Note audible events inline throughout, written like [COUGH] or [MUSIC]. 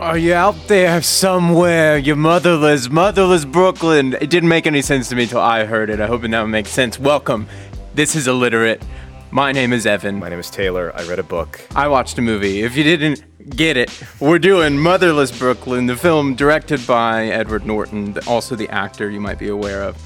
Are you out there somewhere? You motherless, motherless Brooklyn. It didn't make any sense to me till I heard it. I hope it now makes sense. Welcome. This is Illiterate. My name is Evan. My name is Taylor. I read a book. I watched a movie. If you didn't get it, we're doing Motherless Brooklyn, the film directed by Edward Norton, also the actor you might be aware of.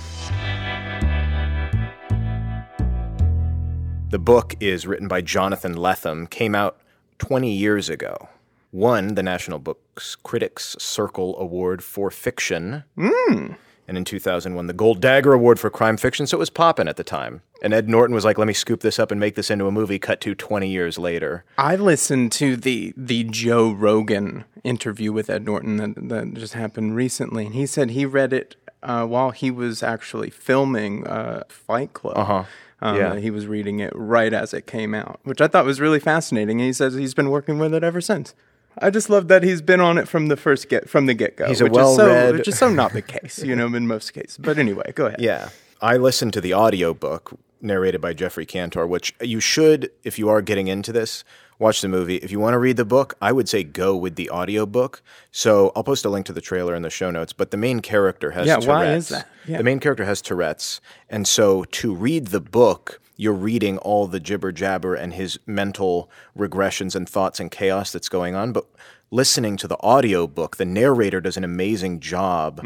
The book is written by Jonathan Lethem, came out 20 years ago. Won the National Books Critics Circle Award for Fiction. Mm. And in 2000 won the Gold Dagger Award for Crime Fiction, so it was popping at the time. And Ed Norton was like, let me scoop this up and make this into a movie, cut to 20 years later. I listened to the the Joe Rogan interview with Ed Norton that, that just happened recently, and he said he read it uh, while he was actually filming uh, Fight Club. Uh-huh. Um, Yeah. He was reading it right as it came out, which I thought was really fascinating. And he says he's been working with it ever since. I just love that he's been on it from the first get from the get go. He's a which is so, well-read- which is so not the case, you know, in most cases. But anyway, go ahead. Yeah. I listened to the audiobook narrated by Geoffrey Cantor, which you should, if you are getting into this, watch the movie. If you want to read the book, I would say go with the audiobook. So I'll post a link to the trailer in the show notes. But the main character has Yeah, Tourette's. why is that? Yeah. The main character has Tourette's. And so to read the book, you're reading all the jibber jabber and his mental regressions and thoughts and chaos that's going on. But listening to the audiobook, the narrator does an amazing job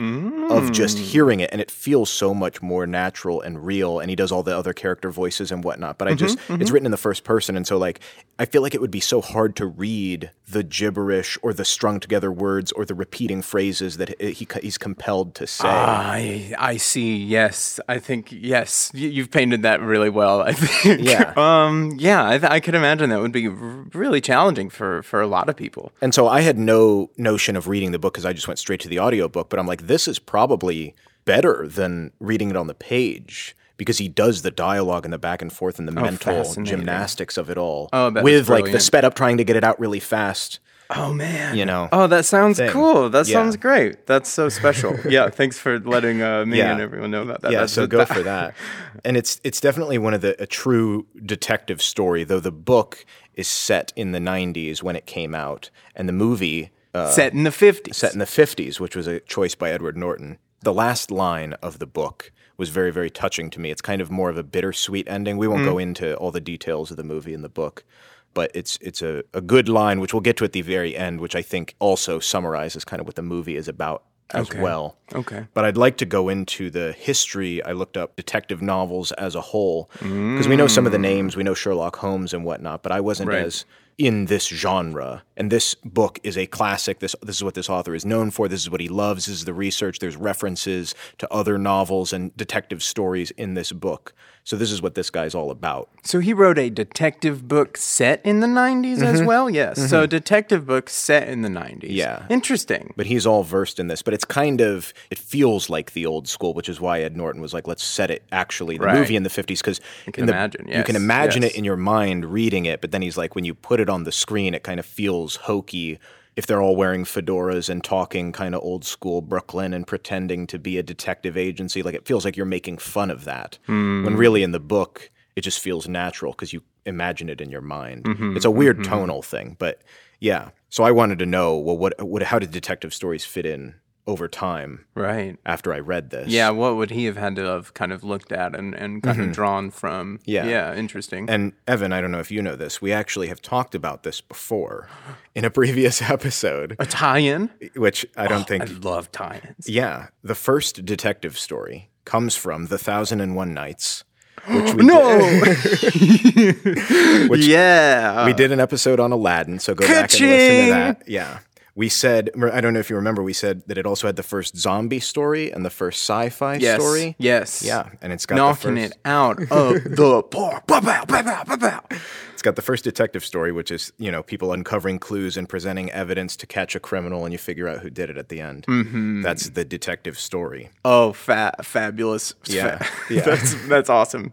of just Mm. hearing it and it feels so much more natural and real and he does all the other character voices and whatnot but i just Mm-hmm, it's written in the first person and so like i feel like it would be so hard to read the gibberish or the strung together words or the repeating phrases that he, he he's compelled to say I I see. Yes, I think yes. You, you've painted that really well. I think. Yeah. [LAUGHS] Um. Yeah. I, th- I could imagine that would be really challenging for for a lot of people. and so i had no notion of reading the book because i just went straight to the audiobook but i'm like this is probably better than reading it on the page because he does the dialogue and the back and forth and the mental Oh, fascinating. gymnastics of it all Oh, I bet it's with like the sped up trying to get it out really fast Oh man. you know Oh, that sounds thing. cool. That Yeah. sounds great. That's so special. [LAUGHS] yeah. Thanks for letting uh, me Yeah. and everyone know about that. yeah, That's so go for that. [LAUGHS] And it's it's definitely one of the a true detective story, though the book is set in the '90s when it came out, and the movie uh, Set in the fifties. set in the '50s, which was a choice by Edward Norton. The last line of the book was very very touching to me. It's kind of more of a bittersweet ending. We won't Mm. go into all the details of the movie and the book. But it's it's a, a good line, which we'll get to at the very end, which I think also summarizes kind of what the movie is about as Okay. well. Okay. But I'd like to go into the history. I looked up detective novels as a whole because we know some of the names, we know Sherlock Holmes and whatnot, but I wasn't Right. as in this genre. And this book is a classic. This this is what this author is known for. This is what he loves. This is the research. There's references to other novels and detective stories in this book. So this is what this guy's all about. So he wrote a detective book set in the 90s as well? Yes. So detective book set in the 90s. Mm-hmm. Yeah. Interesting. But he's all versed in this. But it's kind of it feels like the old school, which is why Ed Norton was like, let's set it actually the Right. movie in the fifties because you can imagine, you can imagine yes. it in your mind reading it. But then he's like, when you put it on the screen, it kind of feels hokey. If they're all wearing fedoras and talking kind of old school Brooklyn and pretending to be a detective agency, like it feels like you're making fun of that. Hmm. When really in the book, it just feels natural because you imagine it in your mind. Mm-hmm, It's a weird tonal thing, but yeah. So I wanted to know, well, what, what, how did detective stories fit in over time Right. after I read this? Yeah, what would he have had to have kind of looked at and, and kind of drawn from? Mm-hmm. Yeah. Yeah, interesting. And Evan, I don't know if you know this. We actually have talked about this before in a previous [LAUGHS] episode, a tie-in? which I don't think. I love tie-ins. yeah, the first detective story comes from The Thousand and One Nights, [GASPS] which we No. [LAUGHS] [LAUGHS] Which- yeah. We did an episode on Aladdin, so go back and listen to that. Yeah. We said, I don't know if you remember, we said that it also had the first zombie story and the first sci fi yes. story. Yes. Yeah. And it's got Knocking the first, it out of [LAUGHS] the park. Pow, pow, pow, pow, pow. It's got the first detective story, which is, you know, people uncovering clues and presenting evidence to catch a criminal and you figure out who did it at the end. Mm-hmm. That's the detective story. Oh, fa- fabulous. Yeah. Fa- Yeah. [LAUGHS] that's, that's awesome.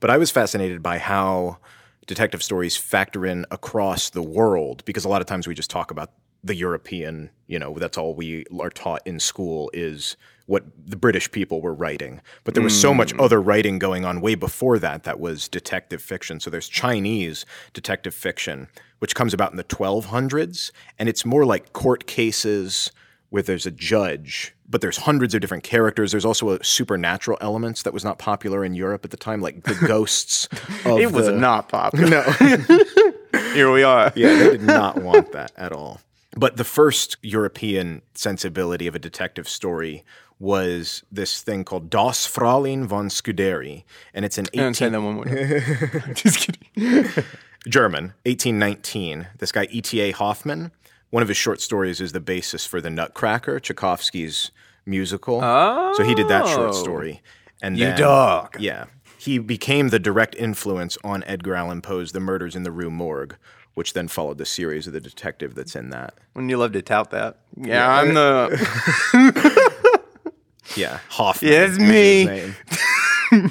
But I was fascinated by how detective stories factor in across the world because a lot of times we just talk about the European, you know, that's all we are taught in school is what the British people were writing. But there was so much mm. other writing going on way before that that was detective fiction. So there's Chinese detective fiction, which comes about in the 1200s, and it's more like court cases where there's a judge, but there's hundreds of different characters. There's also a supernatural elements that was not popular in Europe at the time, like the [LAUGHS] ghosts. Of It was the- not popular. no. [LAUGHS] Here we are. Yeah, they did not want that at all. But the first European sensibility of a detective story was this thing called Das Fräulein von Scuderi, and it's an Don't say 18 that one more time. [LAUGHS] Just kidding. German, 1819. This guy E.T.A. Hoffmann, one of his short stories is the basis for the Nutcracker, Tchaikovsky's musical. Oh. So he did that short Oh. story. And You then, dog. Yeah. He became the direct influence on Edgar Allan Poe's The Murders in the Rue Morgue, which then followed the series of the detective that's in that. Wouldn't you love to tout that? Yeah, I'm the. [LAUGHS] Yeah, Hoffmann. Yeah, it's is me. [LAUGHS]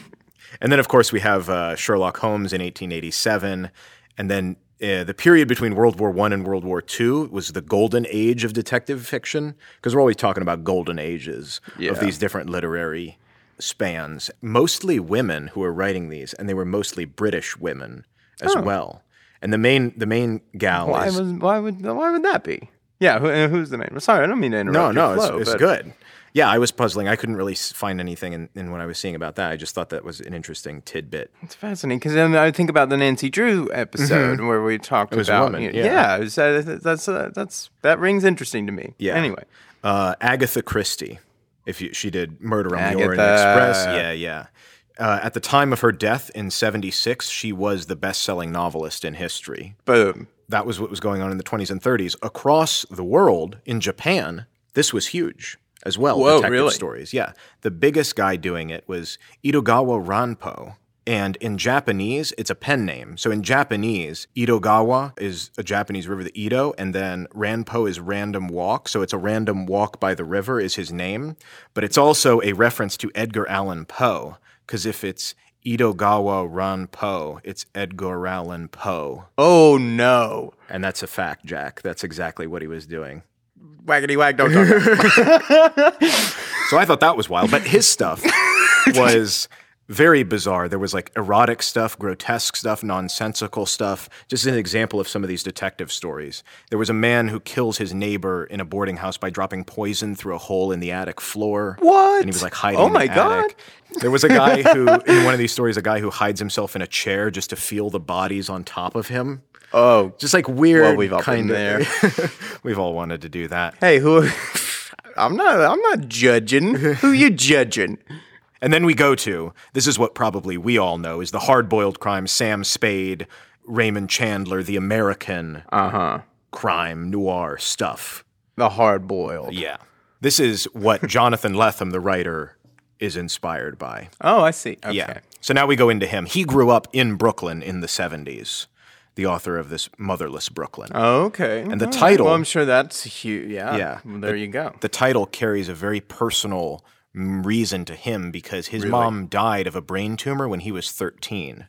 and then, of course, we have uh, Sherlock Holmes in 1887, and then uh, the period between World War One and World War II was the golden age of detective fiction because we're always talking about golden ages Yeah. of these different literary spans. Mostly women who were writing these, and they were mostly British women as well. And the main the main gal Why is was why would why would that be? Yeah, who, who's the name? Sorry, I don't mean to interrupt. No, no, flow, it's, it's good. Yeah, I was puzzling. I couldn't really find anything in, in what I was seeing about that. I just thought that was an interesting tidbit. It's fascinating because then I think about the Nancy Drew episode where we talked about woman, you know- yeah. was, uh, that's uh, that's that rings interesting to me. Yeah. Anyway, Uh, Agatha Christie, if you, she did Murder on the Orient Express. Yeah, yeah. Uh, at the time of her death in 76, she was the best selling novelist in history. boom. That was what was going on in the 20s and 30s. Across the world, in Japan, this was huge as well. Whoa, detective really? stories. Yeah. The biggest guy doing it was Edogawa Ranpo. And in Japanese, it's a pen name. So in Japanese, Edogawa is a Japanese river, the Edo, and then Ranpo is random walk. So it's a random walk by the river is his name. But it's also a reference to Edgar Allan Poe, because if it's Edogawa Ranpo, it's Edgar Allan Poe. Oh no, And that's a fact, Jack. That's exactly what he was doing. waggity wag! Don't talk. [LAUGHS] So I thought that was wild. But his stuff [LAUGHS] was very bizarre. There was like erotic stuff, grotesque stuff, nonsensical stuff. Just an example of some of these detective stories. There was a man who kills his neighbor in a boarding house by dropping poison through a hole in the attic floor. What? And he was like hiding Oh in the my God. attic. There was a guy [LAUGHS] who, in one of these stories, a guy who hides himself in a chair just to feel the bodies on top of him. oh, Just like weird. Well, we've all been kind of- there. [LAUGHS] we've all wanted to do that. hey, who? [LAUGHS] I'm not. I'm not judging. Who you judging? And then we go to this is what probably we all know is the hard boiled crime Sam Spade, Raymond Chandler, the American Uh huh. crime noir stuff. The hard boiled. Yeah. This is what [LAUGHS] Jonathan Lethem, the writer, is inspired by. Oh, I see. Okay. Yeah. So now we go into him. He grew up in Brooklyn in the 70s, the author of this Motherless Brooklyn. Okay. And the All right. title- Well, I'm sure that's huge. Yeah. Yeah. Well, there you go. the title carries a very personal reason to him because his mom died of a brain tumor when he was 13.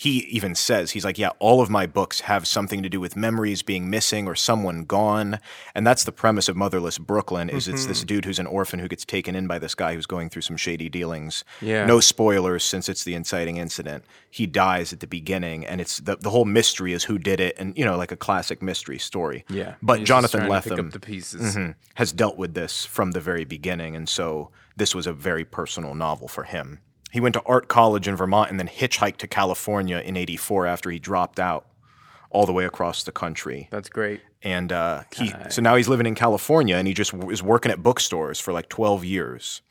He even says, he's like, yeah, all of my books have something to do with memories being missing or someone gone. And that's the premise of Motherless Brooklyn is it's Mm-hmm. this dude who's an orphan who gets taken in by this guy who's going through some shady dealings. Yeah. No spoilers since it's the inciting incident. He dies at the beginning and it's the, the whole mystery is who did it and, you know, like a classic mystery story. Yeah. But Jonathan trying to pick Lethem up the pieces. mhm, has dealt with this from the very beginning, and so this was a very personal novel for him. He went to art college in Vermont and then hitchhiked to California in '84 after he dropped out, all the way across the country. That's great. And uh, he, so now he's living in California, and he just w- is working at bookstores for like 12 years.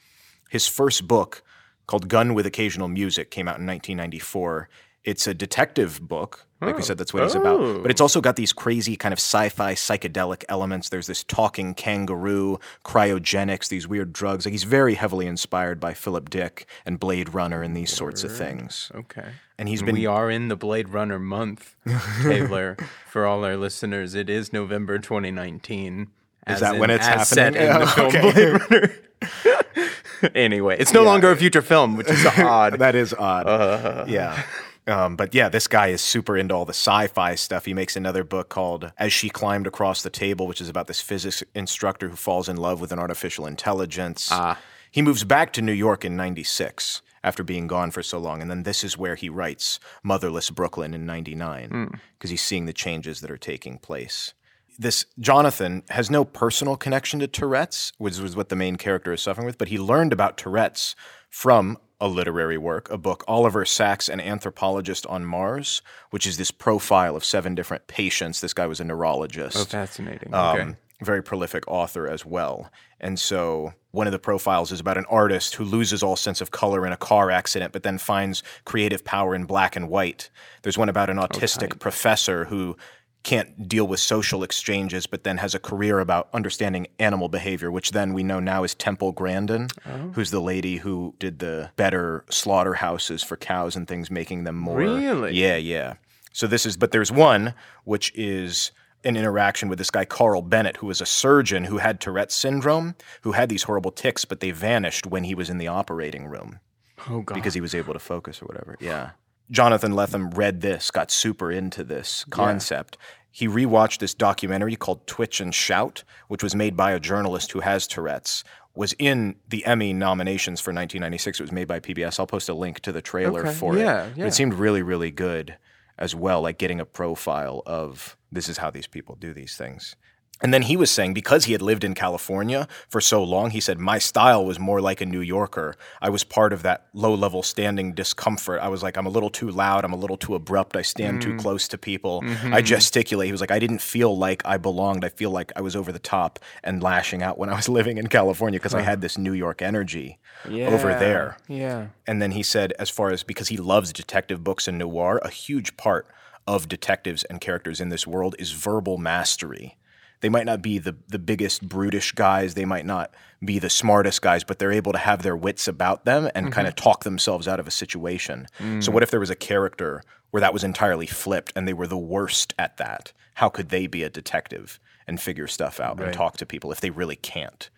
His first book, called Gun with Occasional Music, came out in 1994. It's a detective book. Like we oh. said, that's what he's about. But it's oh. also got these crazy kind of sci fi psychedelic elements. There's this talking kangaroo, cryogenics, these weird drugs. Like he's very heavily inspired by Philip Dick and Blade Runner and these sorts of things. Okay. And he's been we are in the Blade Runner month, Taylor. [LAUGHS] for all our listeners, it is November 2019. Is that when it's happening? in the Yeah, [LAUGHS] film okay. Blade Runner. [LAUGHS] anyway, it's no longer a future film, which is odd. That is odd. Uh-huh. yeah. Um, but yeah, this guy is super into all the sci-fi stuff. He makes another book called "As She Climbed Across the Table," which is about this physics instructor who falls in love with an artificial intelligence. Ah. He moves back to New York in '96 after being gone for so long, and then this is where he writes "Motherless Brooklyn" in '99 because he's seeing the changes that are taking place this Jonathan has no personal connection to Tourette's, which was what the main character is suffering with, but he learned about Tourette's from a literary work, a book, Oliver Sacks, An Anthropologist on Mars, which is this profile of seven different patients. This guy was a neurologist. Oh, fascinating. Um, okay. Very prolific author as well. And so one of the profiles is about an artist who loses all sense of color in a car accident, but then finds creative power in black and white. There's one about an autistic professor who can't deal with social exchanges, but then has a career about understanding animal behavior, which then we know now is Temple Grandin, oh. who's the lady who did the better slaughterhouses for cows and things, making them more. Really? Yeah, yeah. So this is, but there's one which is an interaction with this guy Carl Bennett, who was a surgeon who had Tourette's syndrome, who had these horrible tics, but they vanished when he was in the operating room Oh god. because he was able to focus or whatever. Yeah. Jonathan Lethem read this, got super into this concept. He rewatched this documentary called Twitch and Shout, which was made by a journalist who has Tourette's. Was in the Emmy nominations for 1996. It was made by PBS. I'll post a link to the trailer Okay, for yeah, it. But yeah. It seemed really, really good as well, like getting a profile of this is how these people do these things. And then he was saying because he had lived in California for so long, he said, My style was more like a New Yorker. I was part of that low level standing discomfort. I was like, I'm a little too loud. I'm a little too abrupt. I stand too mm. close to people. Mm-hmm. I gesticulate. He was like, I didn't feel like I belonged. I feel like I was over the top and lashing out when I was [LAUGHS] living in California because I had this New York energy over Yeah, there. Yeah. And then he said, as far as because he loves detective books and noir, a huge part of detectives and characters in this world is verbal mastery. They might not be the, the biggest brutish guys, they might not be the smartest guys, but they're able to have their wits about them and mm-hmm. kind of talk themselves out of a situation. Mm. So, what if there was a character where that was entirely flipped and they were the worst at that? How could they be a detective and figure stuff out and talk to people if they really can't?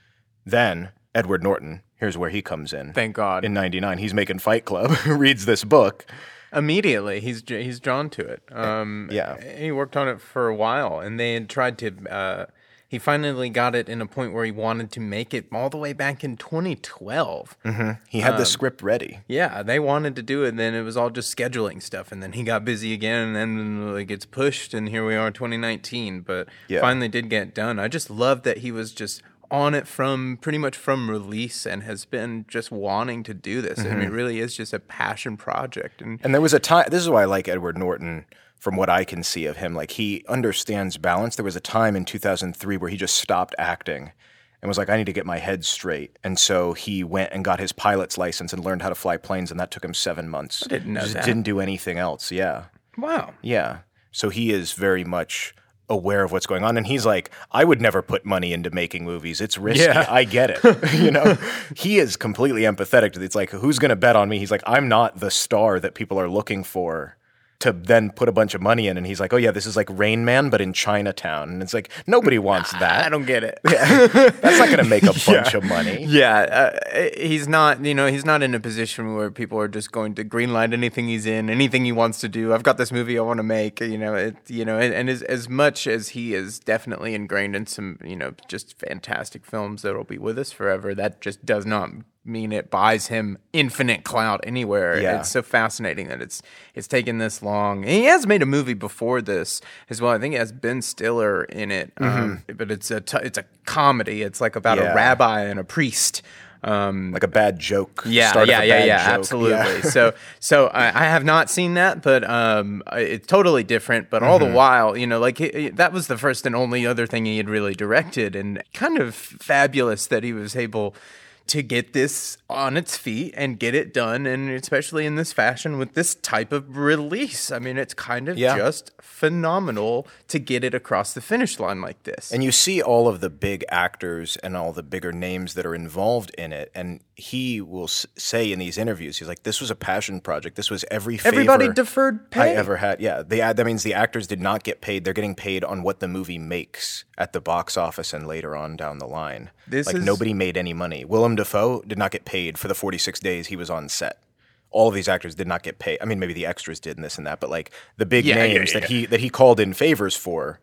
Then, Edward Norton, here's where he comes in Thank God. in 99 he's making fight club [LAUGHS] reads this book Immediately, he's he's drawn to it. Um, Yeah. he worked on it for a while, and they had tried to. Uh, he finally got it in a point where he wanted to make it all the way back in 2012. he had the script ready Yeah, they wanted to do it, and then it was all just scheduling stuff, and then he got busy again, and then it gets pushed, and here we are, 2019. But Yeah. finally did get done. I just love that he was just on it from pretty much from release and has been just wanting to do this. I mean, it mm-hmm. really is just a passion project, and and there was a time this is why i like edward norton from what i can see of him like he understands balance there was a time in 2003 where he just stopped acting and was like i need to get my head straight and so he went and got his pilot's license and learned how to fly planes and that took him seven months I didn't know just that. didn't do anything else yeah wow. Yeah. So he is very much aware of what's going on. And he's like, I would never put money into making movies. It's risky. Yeah. I get it. [LAUGHS] you know, he is completely empathetic to it. It's like, who's going to bet on me? He's like, I'm not the star that people are looking for to then put a bunch of money in. And he's like, oh, yeah, this is like Rain Man, but in Chinatown. And it's like, nobody [LAUGHS] wants that. I don't get it. [LAUGHS] That's not going to make a [LAUGHS] bunch of money. Yeah, uh, he's not. You know, he's not in a position where people are just going to greenlight anything he's in, anything he wants to do. I've got this movie I want to make. You know, it. You know, and, and as as much as he is definitely ingrained in some, you know, just fantastic films that'll be with us forever. That just does not mean it buys him infinite clout anywhere. Yeah. It's so fascinating that it's it's taken this long. And he has made a movie before this as well. I think it has Ben Stiller in it, um, but it's a t- it's a comedy. It's like about Yeah. a rabbi and a priest. Um, Like a bad joke. yeah, Start yeah, yeah, yeah, joke. absolutely. so, so I, I have not seen that, but um, it's totally different. But all Mm-hmm. the while, you know, like that was the first and only other thing he had really directed, and kind of fabulous that he was able to get this on its feet and get it done, and especially in this fashion with this type of release. I mean, it's kind of Yeah. just phenomenal to get it across the finish line like this. And you see all of the big actors and all the bigger names that are involved in it. And he will say in these interviews, he's like, "This was a passion project. This was every favor Everybody deferred pay. I ever had." Yeah, they, that means the actors did not get paid. They're getting paid on what the movie makes at the box office and later on down the line. This like is- nobody made any money. Willem Dafoe did not get paid for the 46 days he was on set. all of these actors did not get paid. I mean, maybe the extras did and this and that, but like the big Yeah, yeah, names yeah. that he that he called in favors for.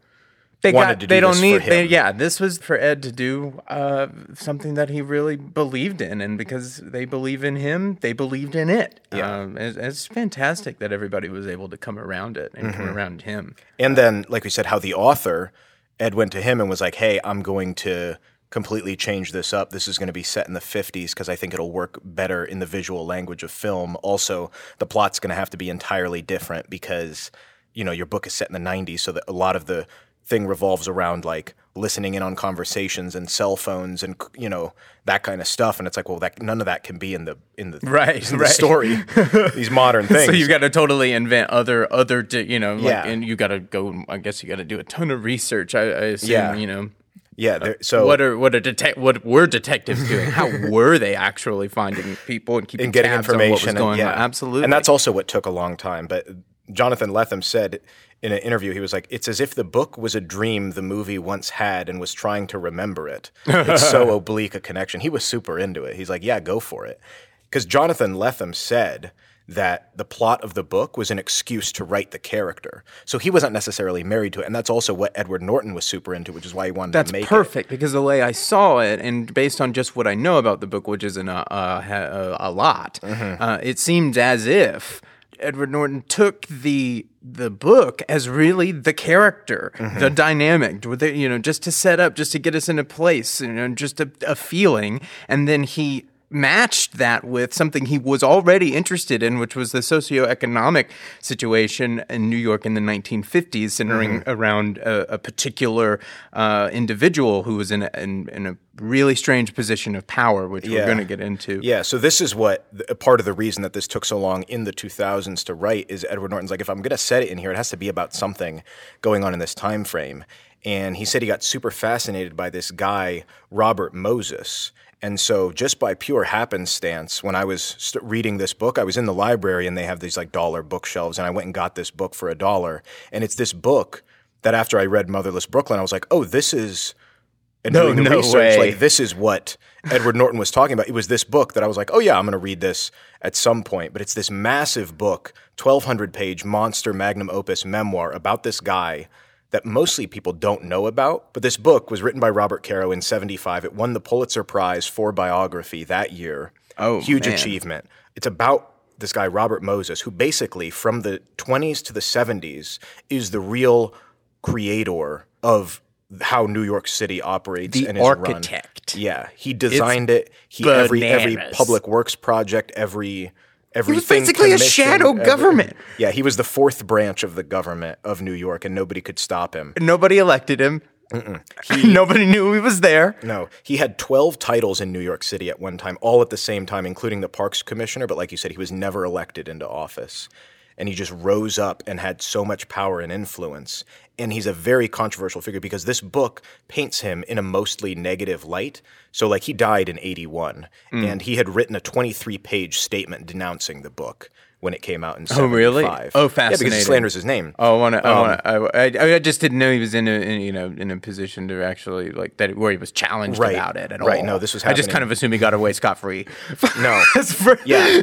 they wanted got to they do don't need they, yeah this was for ed to do uh, something that he really believed in and because they believe in him they believed in it Yeah. um, it's, it's fantastic that everybody was able to come around it and Mm-hmm. come around him And then, like we said, how the author, Ed went to him and was like, hey, I'm going to completely change this up. This is going to be set in the 50s because I think it'll work better in the visual language of film. Also, the plot's going to have to be entirely different because, you know, your book is set in the 90s. So that a lot of the thing revolves around like listening in on conversations and cell phones and you know that kind of stuff and it's like well that none of that can be in the in the Right, in the right. story [LAUGHS] these modern things so you've got to totally invent other other you know like, Yeah. and you got to go i guess you got to do a ton of research i, I assume Yeah. you know yeah uh, there, so what are what are detec- what were detectives doing how [LAUGHS] were they actually finding people and keeping and getting tabs on information. what was and- going yeah. on absolutely And that's also what took a long time. But Jonathan Lethem said in an interview, he was like, "It's as if the book was a dream the movie once had and was trying to remember it. It's so [LAUGHS] oblique a connection." He was super into it. He's like, "Yeah, go for it," because Jonathan Lethem said. That the plot of the book was an excuse to write the character. So he wasn't necessarily married to it. And that's also what Edward Norton was super into, which is why he wanted That's to make it. perfect because the way I saw it, and based on just what I know about the book, which isn't a a, a, a lot, Mm-hmm. uh, it seemed as if Edward Norton took the the book as really the character, Mm-hmm. the dynamic, you know, just to set up, just to get us in a place, you know, just a, a feeling, and then he matched that with something he was already interested in, which was the socioeconomic situation in New York in the 1950s, centering Mm-hmm. around a, a particular uh, individual who was in a, in, in a really strange position of power, which we're going to get into. Yeah, so this is what a part of the reason that this took so long in the 2000s to write is Edward Norton's like if I'm going to set it in here it has to be about something going on in this time frame. And he said he got super fascinated by this guy Robert Moses. And so just by pure happenstance when I was st- reading this book I was in the library and they have these like dollar bookshelves and I went and got this book for a dollar and it's this book that after I read Motherless Brooklyn I was like, "Oh, this is and No, doing the no research, way. like this is what Edward Norton was talking about. It was this book that I was like, oh yeah, I'm going to read this at some point. But it's this massive book, 1,200 page monster magnum opus memoir about this guy that mostly people don't know about. But this book was written by Robert Caro in 75. It won the Pulitzer Prize for biography that year. Oh, huge man. achievement. It's about this guy, Robert Moses, who basically from the 20s to the 70s is the real creator of how New York City operates The and is run. architect. Yeah, he designed it. He every every public works project, every everything. He was basically a shadow every- government. Yeah, he was the fourth branch of the government of New York, and nobody could stop him. Nobody elected him. [LAUGHS] Nobody knew he was there. No, he had 12 titles in New York City at one time, all at the same time, including the parks commissioner. But like you said, he was never elected into office. And he just rose up and had so much power and influence. And he's a very controversial figure because this book paints him in a mostly negative light. So, like, he died in 81, Hmm. and he had written a 23 page statement denouncing the book when it came out in 75. Oh, really? 75. Oh, Yeah, because fascinating. slanders his name. Oh, I want to. I Um, want to. I, I, I just didn't know he was in a, in, you know, in a position to actually like that where he was challenged Right. about it at Right. all. No, this was I just kind of assume he got away scot free. No. [LAUGHS] Yeah.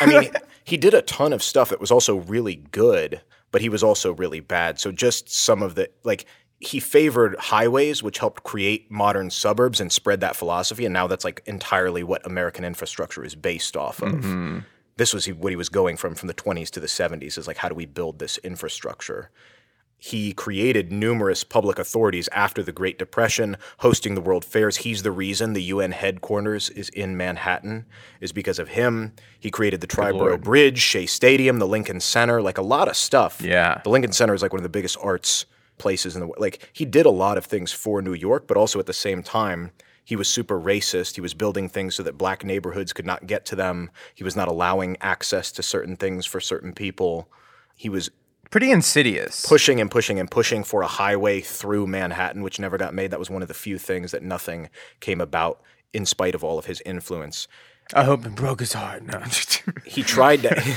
I mean, [LAUGHS] he did a ton of stuff that was also really good, but he was also really bad. So just some of the like he favored highways, which helped create modern suburbs and spread that philosophy. And now that's like entirely what American infrastructure is based off of. Mm-hmm. This was what he was going from from the 20s to the 70s is like, how do we build this infrastructure? He created numerous public authorities after the Great Depression, hosting the World Fairs. He's the reason the UN headquarters is in Manhattan, is because of him. He created the Triborough Bridge, Shea Stadium, the Lincoln Center, like a lot of stuff. Yeah. The Lincoln Center is like one of the biggest arts places in the world. Like he did a lot of things for New York, but also at the same time, he was super racist. He was building things so that black neighborhoods could not get to them. He was not allowing access to certain things for certain people. He was Pretty insidious. pushing and pushing and pushing for a highway through Manhattan, which never got made. That was one of the few things that nothing came about in spite of all of his influence. I hope it broke his heart. No. [LAUGHS] he tried to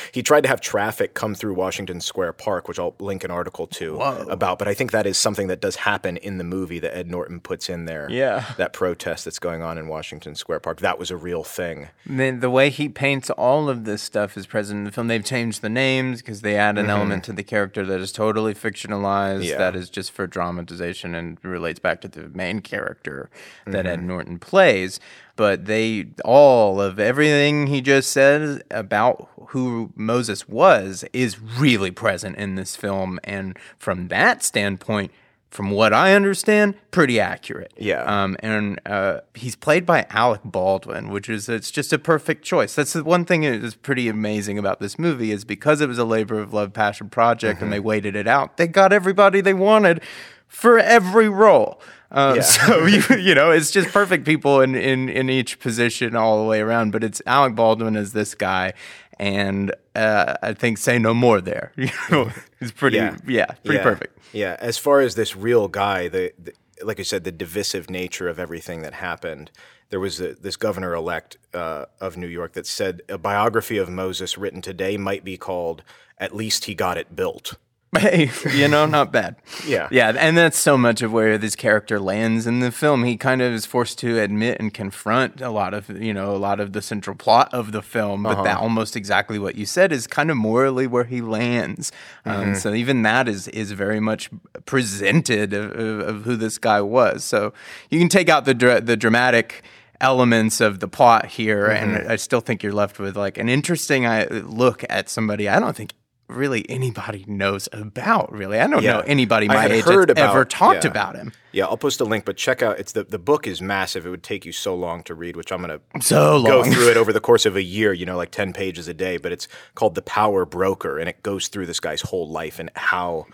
[LAUGHS] he tried to have traffic come through Washington Square Park, which I'll link an article to Whoa. about. But I think that is something that does happen in the movie that Ed Norton puts in there. Yeah. that protest that's going on in Washington Square Park that was a real thing. the, the way he paints all of this stuff is present in the film. They've changed the names because they add an mm-hmm. element to the character that is totally fictionalized, Yeah. that is just for dramatization and relates back to the main character that Ed mm-hmm. Norton plays. But they, all of everything he just said about who Moses was is really present in this film. And from that standpoint, from what I understand, pretty accurate. Yeah. Um, and uh, he's played by Alec Baldwin, which is it's just a perfect choice. That's the one thing that is pretty amazing about this movie is because it was a labor of love passion project and they waited it out. They got everybody they wanted for every role. Um, Yeah. So [LAUGHS] you you know it's just perfect people in, in in each position all the way around. But it's Alec Baldwin as this guy, and uh, I think say no more there. [LAUGHS] You know, it's pretty yeah, pretty yeah. perfect. Yeah, as far as this real guy, the, the like I said, the divisive nature of everything that happened. There was a, this governor elect uh, of New York that said a biography of Moses written today might be called "At least he got it built." Hey, you know, not bad. Yeah. Yeah, and that's so much of where this character lands in the film. He kind of is forced to admit and confront a lot of, you know, a lot of the central plot of the film, but that almost exactly what you said is kind of morally where he lands. Um, so even that is is very much presented of, of, of who this guy was. So you can take out the dra- the dramatic elements of the plot here, and I still think you're left with like an interesting uh, look at somebody. I don't think really anybody knows about. Really, I don't Yeah. know anybody my age heard that's ever talked yeah. about him. Yeah, I'll post a link, but check out it's the the book is massive. It would take you so long to read, which I'm gonna [LAUGHS] So go long. through it over the course of a year. You know, like ten pages a day. But it's called The Power Broker, and it goes through this guy's whole life and how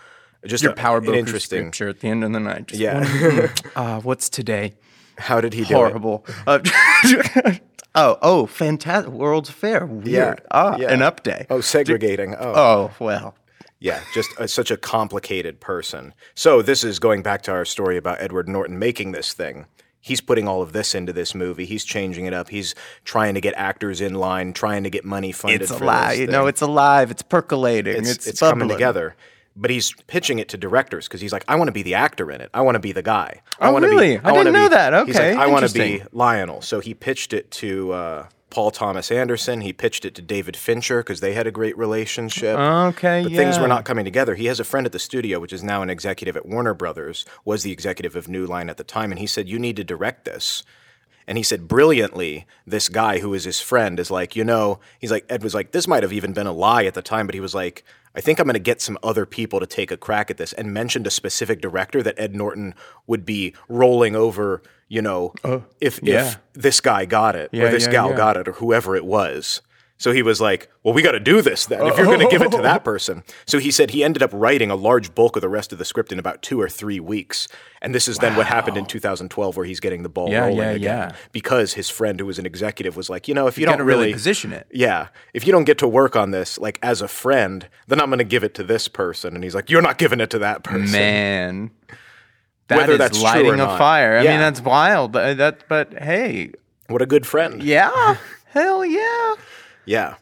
just Your a- power broker interesting. scripture at the end of the night. Just Yeah. one, [LAUGHS] uh, what's today? How did he do it? Horrible. Uh, [LAUGHS] oh, oh, fantastic! World's Fair. Weird. Yeah, Ah, yeah. an update. Oh, segregating. Oh, Oh, well. Yeah, just uh, such a complicated person. So this is going back to our story about Edward Norton making this thing. He's putting all of this into this movie. He's changing it up. He's trying to get actors in line, trying to get money funded. It's alive. You know, it's alive. It's percolating. it's, It's, it's coming together. But he's pitching it to directors because he's like, I want to be the actor in it. I want to be the guy. I Oh, wanna really? Be, I wanna didn't know be- that. He's like, Okay, I want to be. Lionel. So he pitched it to uh, Paul Thomas Anderson. He pitched it to David Fincher because they had a great relationship. Okay, But things were not coming together. He has a friend at the studio, which is now an executive at Warner Brothers, was the executive of New Line at the time, and he said, You need to direct this. And he said brilliantly, this guy who is his friend is like, you know, he's like, Ed was like, this might have even been a lie at the time, but he was like, I think I'm going to get some other people to take a crack at this and mentioned a specific director that Ed Norton would be rolling over, you know, uh, if, yeah. if this guy got it Yeah, or this yeah, gal got it or whoever it was. So he was like, well, we got to do this then if you're going to give it to that [LAUGHS] person. So he said he ended up writing a large bulk of the rest of the script in about two or three weeks. And this is then what happened in 2012 where he's getting the ball Yeah, rolling yeah, again. yeah. Because his friend who was an executive was like, you know, if you, gotta don't really really position it. Yeah. If you don't get to work on this like as a friend, then I'm going to give it to this person. And he's like, you're not giving it to that person. Man. that Whether is that's lighting a not. fire. I mean, that's wild. Uh, That, but hey, What a good friend. yeah, hell yeah. Yeah.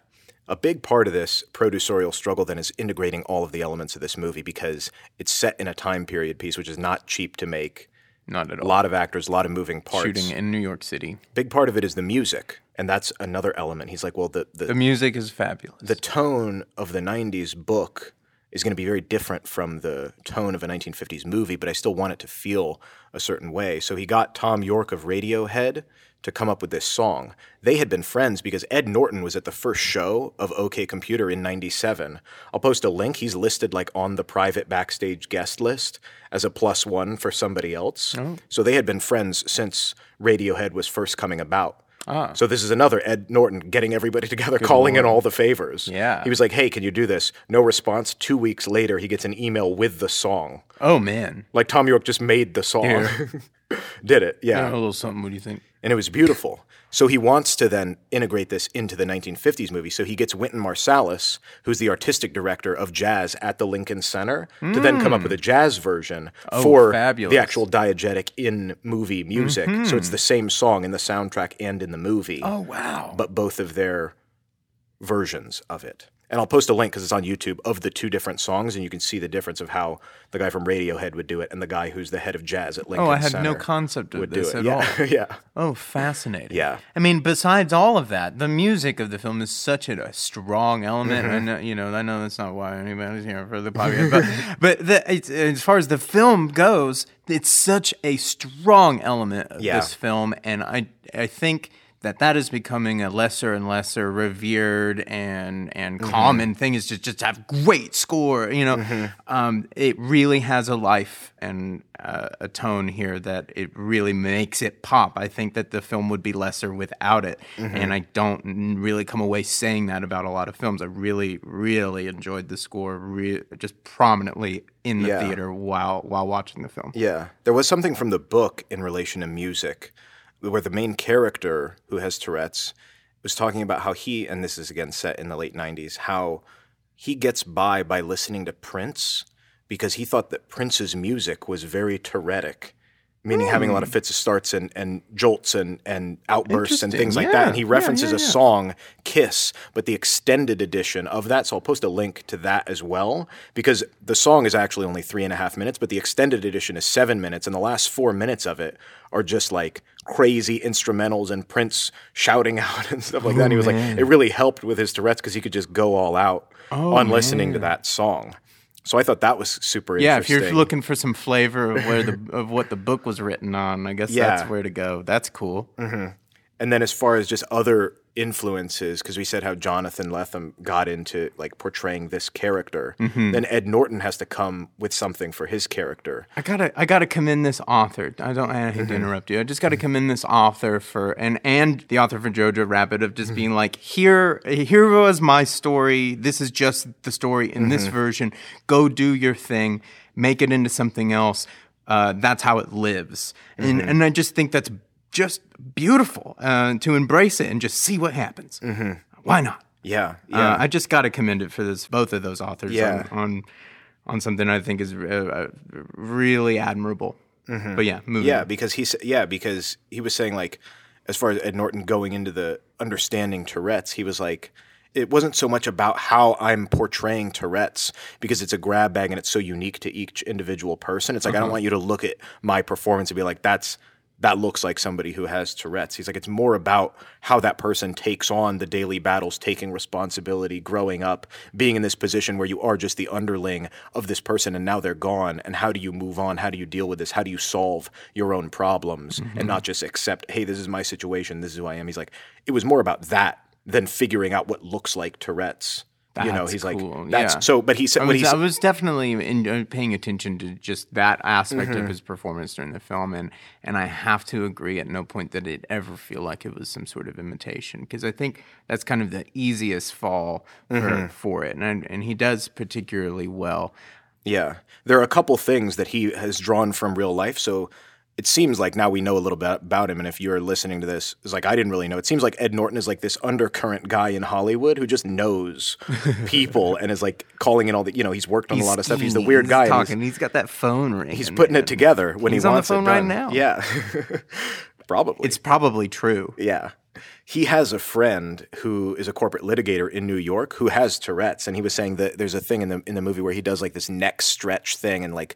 A big part of this producerial struggle then is integrating all of the elements of this movie because it's set in a time period piece which is not cheap to make. Not at all. A lot of actors, a lot of moving parts. Shooting in New York City. Big part of it is the music, and that's another element. He's like, well, the the, The music is fabulous. the tone of the 90s book is going to be very different from the tone of a 1950s movie, but I still want it to feel a certain way. So he got Thom Yorke of Radiohead to come up with this song. They had been friends because Ed Norton was at the first show of OK Computer in 97. I'll post a link. He's listed like on the private backstage guest list as a plus one for somebody else. Oh. So they had been friends since Radiohead was first coming about. Ah. So this is another Ed Norton getting everybody [LAUGHS] together, calling in all the favors. Yeah. He was like, "Hey, can you do this?" No response. Two weeks later, he gets an email with the song. oh man. Like Thom Yorke just made the song, [LAUGHS] did it? Yeah, Yeah. a little something. What do you think? And it was beautiful. So he wants to then integrate this into the 1950s movie. So he gets Wynton Marsalis, who's the artistic director of jazz at the Lincoln Center, to then come up with a hmm. jazz version oh, for fabulous. the actual diegetic in movie music. So it's mm-hmm. the same song in the soundtrack and in the movie Oh wow. but both of their versions of it. And I'll post a link because it's on YouTube of the two different songs, and you can see the difference of how the guy from Radiohead would do it and the guy who's the head of jazz at Lincoln Oh, I had no concept of this it. at yeah. all. [LAUGHS] yeah. Oh, fascinating. Yeah. I mean, besides all of that, the music of the film is such a, a strong element. Mm-hmm. I know, you know, I know that's not why anybody's here for the podcast, but [LAUGHS] but the, it's, as far as the film goes, it's such a strong element of Yeah. this film, and I I think that that is becoming a lesser and lesser revered and and Mm-hmm. common thing is just just to have great score you know Mm-hmm. um, it really has a life and uh, a tone here that it really makes it pop i think that the film would be lesser without it Mm-hmm. and i don't really come away saying that about a lot of films i really really enjoyed the score re- just prominently in the Yeah. theater while while watching the film Yeah. There was something from the book in relation to music where the main character who has Tourette's was talking about how he, and this is again set in the late 90s, how he gets by by listening to Prince because he thought that Prince's music was very Tourettic. Meaning having a lot of fits of starts and, and jolts and, and outbursts and things like that. And he Yeah, references yeah, a song, Kiss, but the extended edition of that. So I'll post a link to that as well because the song is actually only three and a half minutes, but the extended edition is seven minutes. And the last four minutes of it are just like crazy instrumentals and Prince shouting [LAUGHS] out and stuff like that. And he was like, it really helped with his Tourette's because he could just go all out on listening to that song. So I thought that was super interesting. yeah if you're looking for some flavor of where the [LAUGHS] of what the book was written on i guess Yeah. that's where to go that's cool mm-hmm. And then as far as just other influences, because we said how Jonathan Lethem got into like portraying this character, Mm-hmm. then Ed Norton has to come with something for his character. I gotta, I gotta commend this author. I don't, I hate Mm-hmm. to interrupt you. I just gotta commend this author for, and and the author for Jojo Rabbit of Mm-hmm. just being like, here, here was my story. This is just the story in Mm-hmm. this version. Go do your thing. Make it into something else. Uh, that's how it lives. And Mm-hmm. and I just think that's just beautiful uh, to embrace it and just see what happens. Why not? Yeah, Mm-hmm. yeah, Uh, I just got to commend it for this, both of those authors Yeah. on, on on something I think is uh, uh, really admirable. But yeah, moving yeah. on. Because he, yeah, because he was saying like, as far as Ed Norton going into the understanding Tourette's, he was like. It wasn't so much about how I'm portraying Tourette's because it's a grab bag and it's so unique to each individual person. It's like I don't want you to look at my performance and be like, "That's that looks like somebody who has Tourette's." He's like, it's more about how that person takes on the daily battles, taking responsibility, growing up, being in this position where you are just the underling of this person and now they're gone. And how do you move on? How do you deal with this? How do you solve your own problems and mm-hmm. not just accept, hey, this is my situation, this is who I am? He's like, it was more about that than figuring out what looks like Tourette's. You know, he's cool, like, that's yeah. so, but he said, I was, I was definitely in, uh, paying attention to just that aspect Mm-hmm. of his performance during the film, and and I have to agree at no point that it ever feel like it was some sort of imitation because I think that's kind of the easiest fall for, Mm-hmm. for it, and and he does particularly well. Yeah. There are a couple things that he has drawn from real life. So it seems like now we know a little bit about him. And if you're listening to this, it's like I didn't really know. It seems like Ed Norton is like this undercurrent guy in Hollywood who just knows [LAUGHS] people and is like calling in all the, you know, he's worked on a lot of stuff. He's the weird he's guy. he's- talking. he's got that phone ring. He's putting it together when He's he on the phone it right now. Yeah. [LAUGHS] Probably. It's probably true. Yeah. He has a friend who is a corporate litigator in New York who has Tourette's, and he was saying that there's a thing in the in the movie where he does like this neck stretch thing and like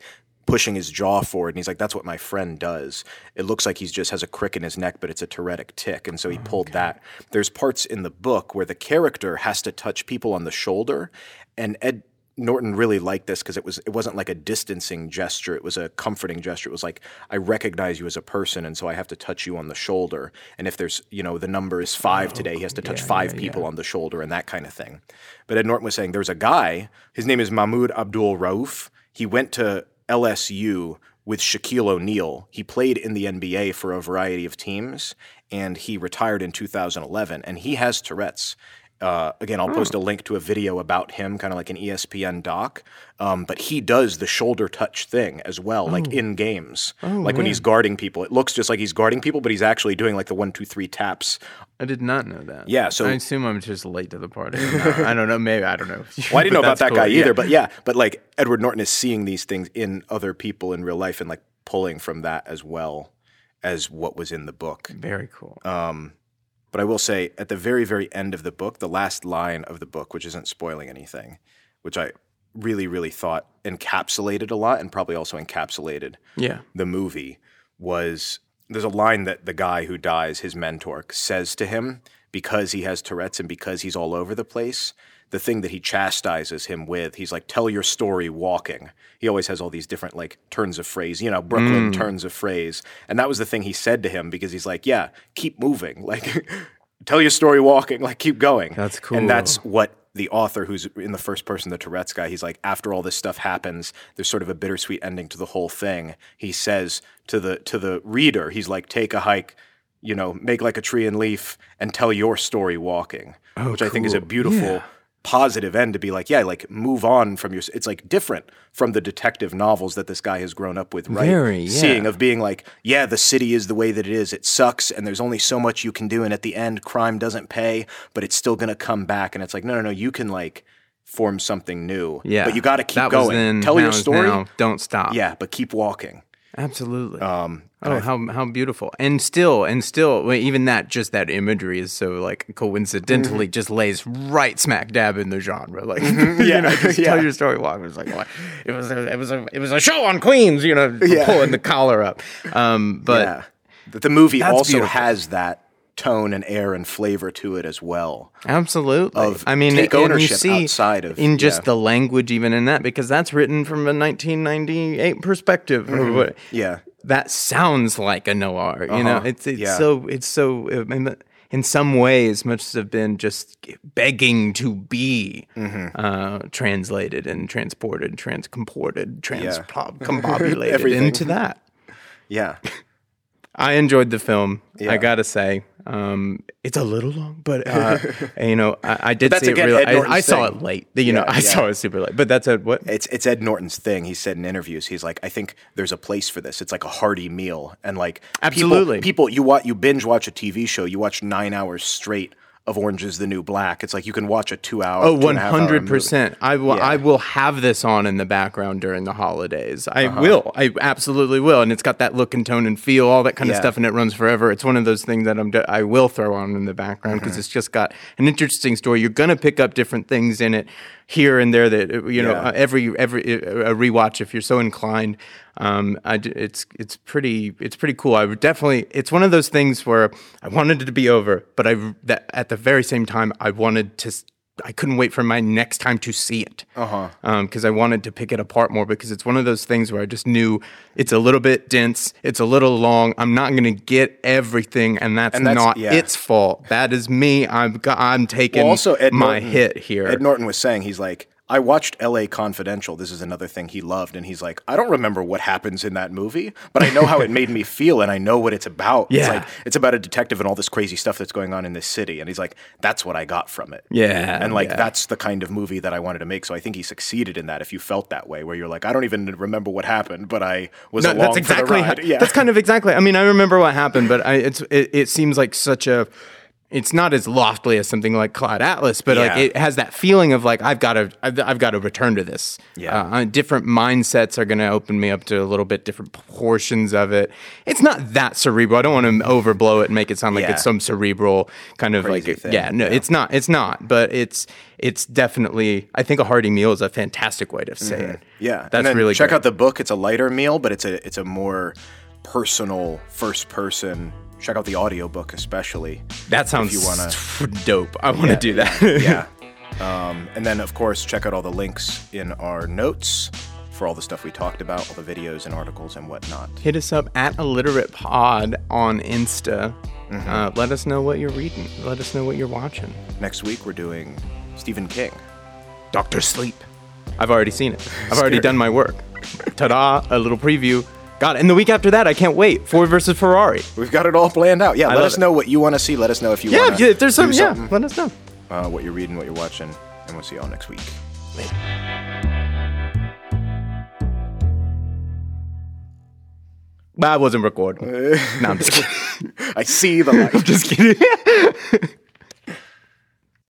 pushing his jaw forward, and he's like, "That's what my friend does." It looks like he just has a crick in his neck, but it's a Tourettic tic, and so he pulled that. There's parts in the book where the character has to touch people on the shoulder, and Ed Norton really liked this because it was it wasn't like a distancing gesture. It was a comforting gesture. It was like I recognize you as a person, and so I have to touch you on the shoulder. And if there's you know the number is five today, he has to oh, touch five people on the shoulder and that kind of thing. But Ed Norton was saying there's a guy. His name is Mahmoud Abdul Rauf. He went to LSU with Shaquille O'Neal. He played in the NBA for a variety of teams, and he retired in 2011. And he has Tourette's. Uh, again, I'll post a link to a video about him, kind of like an ESPN doc. Um, but he does the shoulder touch thing as well, like in games. like when he's guarding people, it looks just like he's guarding people, but he's actually doing like the one, two, three taps. I did not know that. Yeah, so- I assume I'm just late to the party. No, [LAUGHS] I don't know. Maybe I don't know. Well, I didn't know [LAUGHS] about that cool. guy Yeah. either, but yeah, but like Edward Norton is seeing these things in other people in real life and like pulling from that as well as what was in the book. very cool. Um, but I will say at the very, very end of the book, the last line of the book, which isn't spoiling anything, which I really, really thought encapsulated a lot and probably also encapsulated yeah. the movie was there's a line that the guy who dies, his mentor, says to him because he has Tourette's and because he's all over the place. The thing that he chastises him with, he's like, "Tell your story walking." He always has all these different like turns of phrase, you know, Brooklyn mm. turns of phrase, and that was the thing he said to him because he's like, "Yeah, keep moving, [LAUGHS] like, tell your story walking, like, keep going." That's cool. and that's what the author who's in the first person, the Tourette's guy, he's like, after all this stuff happens, there's sort of a bittersweet ending to the whole thing. He says to the to the reader, he's like, take a hike, you know, make like a tree and leaf, and tell your story walking, oh, which I think is a beautiful. Yeah. Positive end to be like, yeah, like move on from your. It's like different from the detective novels that this guy has grown up with, right? Very, Seeing of being like, yeah, the city is the way that it is. It sucks, and there's only so much you can do, and at the end, crime doesn't pay, but it's still gonna come back. And it's like, no, no, no, you can like form something new. Yeah. but you got to keep going. then, Tell your story. now. Don't stop. Yeah, but keep walking. Absolutely. Um, Oh, how how beautiful! And still, and still, even that, just that imagery is so like coincidentally just lays right smack dab in the genre. Like, [LAUGHS] you Mm-hmm. Yeah, know, just [LAUGHS] yeah. tell your story. Walk. It was like, it was a, it was a, it was a show on Queens. You know, Yeah. pulling the collar up. Um, [LAUGHS] but yeah, the movie also beautiful. has that tone and air and flavor to it as well. Absolutely. of I mean, take ownership see outside of- in just yeah. the language, even in that, because that's written from a 1998 perspective. Mm-hmm. Yeah, that sounds like a noir. You know, Uh-huh. it's it's Yeah. so it's so in, some ways must have been just begging to be Mm-hmm. uh, translated and transported, transcomported, Yeah. transcombobulated [LAUGHS] Everything. into that. yeah, [LAUGHS] I enjoyed the film. Yeah. I gotta say, um, it's a little long, but uh, [LAUGHS] you know, I, I did see it. Really, I, I saw it late. You know, [LAUGHS] Yeah, I yeah. saw it super late. But that's a what? it's it's Ed Norton's thing. He said in interviews, he's like, I think there's a place for this. It's like a hearty meal, and like people- Absolutely. people, you watch you binge watch a TV show, you watch nine hours straight of Orange Is the New Black. It's like you can watch a two hour. Oh, two one and a half hour hundred movie. percent. I will. Yeah. I will have this on in the background during the holidays. I Uh-huh. will. I absolutely will. And it's got that look and tone and feel, all that kind of stuff, and it runs forever. It's one of those things that I'm. I will throw on in the background Mm-hmm. because it's just got an interesting story. You're gonna pick up different things in it here and there that you know Yeah. uh, every every uh, a rewatch if you're so inclined. Um, I it's it's pretty it's pretty cool. I would definitely. It's one of those things where I wanted it to be over, but I that at the very same time I wanted to. I couldn't wait for my next time to see it. Uh huh. Because I wanted to pick it apart more because it's one of those things where I just knew it's a little bit dense, it's a little long. I'm not going to get everything, and that's, And that's- not yeah. its fault. That is me. I'm I'm taking Well, also Ed my Norton, hit here. Ed Norton was saying he's like, I watched L.A. Confidential. This is another thing he loved, and he's like, I don't remember what happens in that movie, but I know how it made me [LAUGHS] feel, and I know what it's about. It's Yeah. like it's about a detective and all this crazy stuff that's going on in this city, and he's like, that's what I got from it. Yeah, and like yeah. that's the kind of movie that I wanted to make. So I think he succeeded in that. If you felt that way, where you're like, I don't even remember what happened, but I was No, along that's exactly for the how, yeah, that's kind of exactly. I mean, I remember what happened, but I, it's it, it seems like such a. It's not as lofty as something like Cloud Atlas, but like it has that feeling of like I've got to I've, I've got to return to this. Yeah. uh, different mindsets are going to open me up to a little bit different portions of it. It's not that cerebral. I don't want to overblow it and make it sound like Yeah. it's some cerebral kind of Crazy like thing, yeah. No, yeah. it's not. It's not. But it's it's definitely. I think a hearty meal is a fantastic way to say it. Mm-hmm. Yeah, that's really check great. out the book. It's a lighter meal, but it's a it's a more personal first person. Check out the audiobook especially. That sounds you wanna- [LAUGHS] dope. I want to do that. [LAUGHS] yeah. [LAUGHS] Um, and then of course check out all the links in our notes for all the stuff we talked about, all the videos and articles and whatnot. Hit us up at illiterate pod on Insta. Mm-hmm. Uh, let us know what you're reading. Let us know what you're watching. Next week we're doing Stephen King. Doctor Sleep. I've already seen it. I've already done my work. Ta-da! A little preview. God, and the week after that, I can't wait. Ford versus Ferrari. We've got it all planned out. Yeah, I let us it. know what you want to see. Let us know if you yeah, if there's some, something. Yeah, let us know. Uh, what you're reading, what you're watching, and we'll see y'all next week. Bye. I wasn't recording. [LAUGHS] no, I'm just kidding. I see the light. [LAUGHS] I'm just kidding. [LAUGHS]